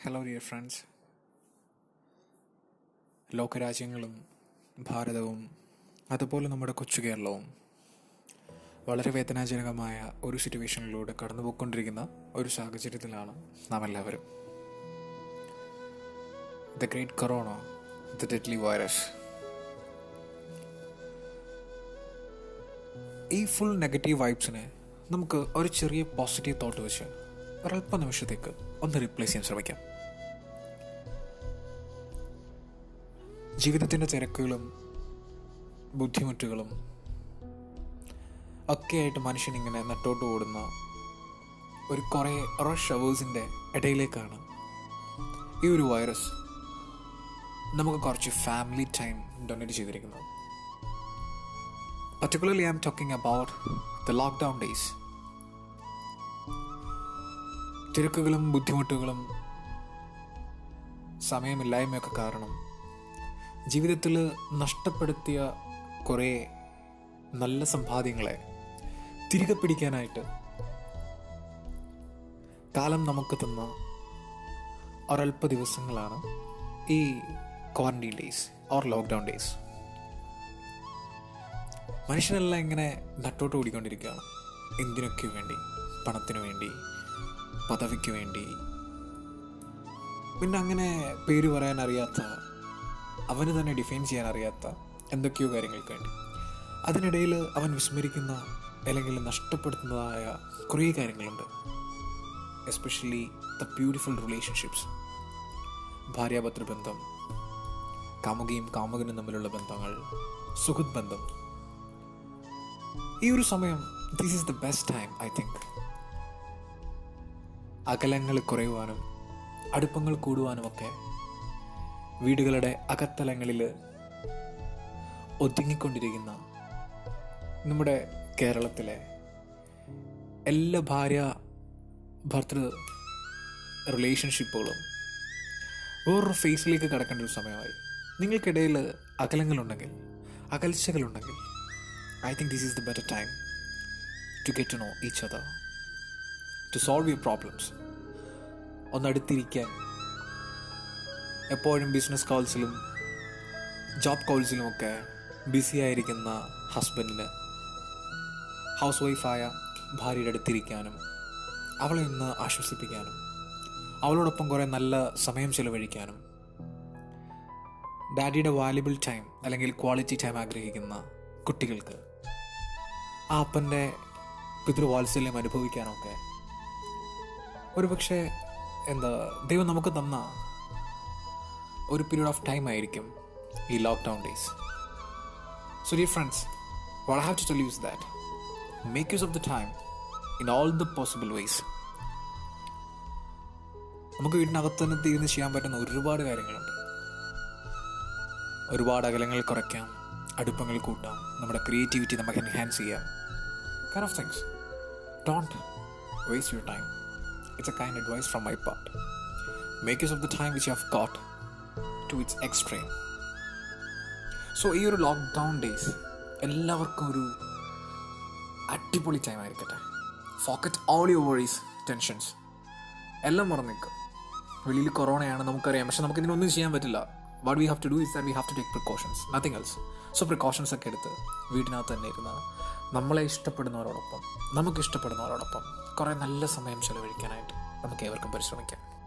Hello dear friends ലോകരാജ്യങ്ങളും ഭാരതവും അതുപോലെ നമ്മുടെ കൊച്ചു കേരളവും വളരെ വേദനാജനകമായ ഒരു സിറ്റുവേഷനിലൂടെ കടന്നുപോയിക്കൊണ്ടിരിക്കുന്ന ഒരു സാഹചര്യത്തിലാണ് നാം എല്ലാവരും the great corona the deadly virus ഈ ഫുൾ നെഗറ്റീവ് വൈബ്സിനെ നമുക്ക് ഒരു ചെറിയ പോസിറ്റീവ് തോട്ട് വെച്ച് ഒരല്പ നിമിഷത്തേക്ക് ഒന്ന് റീപ്ലേസ് ചെയ്യാൻ ശ്രമിക്കാം. ജീവിതത്തിന്റെ തിരക്കുകളും ബുദ്ധിമുട്ടുകളും ഒക്കെയായിട്ട് മനുഷ്യനിങ്ങനെ നട്ടോട്ട് ഓടുന്ന ഒരു കുറേ റഷ് അവേഴ്സിന്റെ ഇടയിലേക്കാണ് ഈ ഒരു വൈറസ് നമുക്ക് കുറച്ച് ഫാമിലി ടൈം ഡൊണേറ്റ് ചെയ്തിരിക്കുന്നത്. Particularly I am talking about the lockdown days തിരക്കുകളും ബുദ്ധിമുട്ടുകളും സമയമില്ലായ്മയൊക്കെ കാരണം ജീവിതത്തിൽ നഷ്ടപ്പെടുത്തിയ കുറേ നല്ല സമ്പാദ്യങ്ങളെ തിരികെ പിടിക്കാനായിട്ട് കാലം നമുക്ക് തന്ന ഒരല്പ ദിവസങ്ങളാണ് ഈ quarantine days or lockdown days മനുഷ്യനെല്ലാം ഇങ്ങനെ നട്ടോട്ട് ഓടിക്കൊണ്ടിരിക്കുകയാണ് എന്തിനൊക്കെ വേണ്ടി? പണത്തിനു വേണ്ടി? പദവിക്ക് വേണ്ടി. പിന്നെ അങ്ങനെ പേര് പറയാൻ അറിയാത്ത അവന് തന്നെ ഡിഫൈൻ ചെയ്യാൻ അറിയാത്ത എന്തൊക്കെയോ കാര്യങ്ങൾക്ക് വേണ്ടി. അതിനിടയിൽ അവൻ വിസ്മരിക്കുന്ന അല്ലെങ്കിൽ നഷ്ടപ്പെടുത്തുന്നതായ കുറേ കാര്യങ്ങളുണ്ട്. എസ്പെഷ്യലി ദ ബ്യൂട്ടിഫുൾ റിലേഷൻഷിപ്സ് ഭാര്യാപത്ര ബന്ധം കാമുകയും കാമുകനും തമ്മിലുള്ള ബന്ധങ്ങൾ സുഹൃത് ബന്ധം ഈ ഒരു സമയം this is the best time I think അകലങ്ങൾ കുറയുവാനും അടുപ്പങ്ങൾ കൂടുവാനുമൊക്കെ വീടുകളുടെ അകത്തലങ്ങളിൽ ഒതുങ്ങിക്കൊണ്ടിരിക്കുന്ന നമ്മുടെ കേരളത്തിലെ എല്ലാ ഭാര്യ ഭർത്തൃ റിലേഷൻഷിപ്പുകളും വേറൊരു ഫേസിലേക്ക് കടക്കേണ്ട ഒരു സമയമായി. നിങ്ങൾക്കിടയിൽ അകലങ്ങളുണ്ടെങ്കിൽ അകൽച്ചകളുണ്ടെങ്കിൽ I think this is the better time to get to know each other to solve your problems ഒന്നടുത്തിരിക്കാൻ എപ്പോഴും ബിസിനസ് കോൾസിലും ജോബ് കോൾസിലുമൊക്കെ ബിസി ആയിരിക്കുന്ന ഹസ്ബൻഡിന് ഹൗസ് വൈഫായ ഭാര്യയുടെ അടുത്തിരിക്കാനും അവളെ ഒന്ന് ആശ്വസിപ്പിക്കാനും അവളോടൊപ്പം കുറേ നല്ല സമയം ചിലവഴിക്കാനും ഡാഡിയുടെ വാല്യുബിൾ ടൈം അല്ലെങ്കിൽ ക്വാളിറ്റി ടൈം ആഗ്രഹിക്കുന്ന കുട്ടികൾക്ക് ആ അപ്പന്റെ പിതൃവാത്സല്യം അനുഭവിക്കാനൊക്കെ ഒരുപക്ഷെ എന്താ ദൈവം നമുക്ക് തന്ന ഒരു പീരീഡ് ഓഫ് ടൈം ആയിരിക്കും ഈ lockdown days so dear friends what have to tell use that make use of the time in all the possible ways നമുക്ക് വീട്ടിനകത്ത് തന്നെ തിരിഞ്ഞ് ചെയ്യാൻ പറ്റുന്ന ഒരുപാട് കാര്യങ്ങളുണ്ട്. ഒരുപാട് അകലങ്ങൾ കുറയ്ക്കാം അടുപ്പങ്ങൾ കൂട്ടാം നമ്മുടെ ക്രിയേറ്റിവിറ്റി നമുക്ക് എൻഹാൻസ് ചെയ്യാം. Kind of things don't waste your time it's a kind advice from my part make use of the time which you have got to it's extreme so ഈ ഒരു ലോക്ക്ഡൗൺ ഡേയ്സ് എല്ലാവർക്കും ഒരു അടിപൊളി time ആയിരിക്കട്ടെ. Forget all your worries tensions എല്ലാം മറന്നു നിൽക്കും. വെളിയിൽ കൊറോണയാണ് നമുക്കറിയാം. പക്ഷെ നമുക്ക് ഇതിനൊന്നും ചെയ്യാൻ പറ്റില്ല. What we have to do is that we have to take precautions nothing else so precautions ഒക്കെ എടുത്ത് വീടിനകത്ത് തന്നെ ഇരുന്ന് നമ്മളെ ഇഷ്ടപ്പെടുന്നവരോടൊപ്പം നമുക്ക് ഇഷ്ടപ്പെടുന്നവരോടൊപ്പം കുറേ നല്ല സമയം ചെലവഴിക്കാനായിട്ട് നമുക്ക് ഏവർക്കും പരിശ്രമിക്കാം.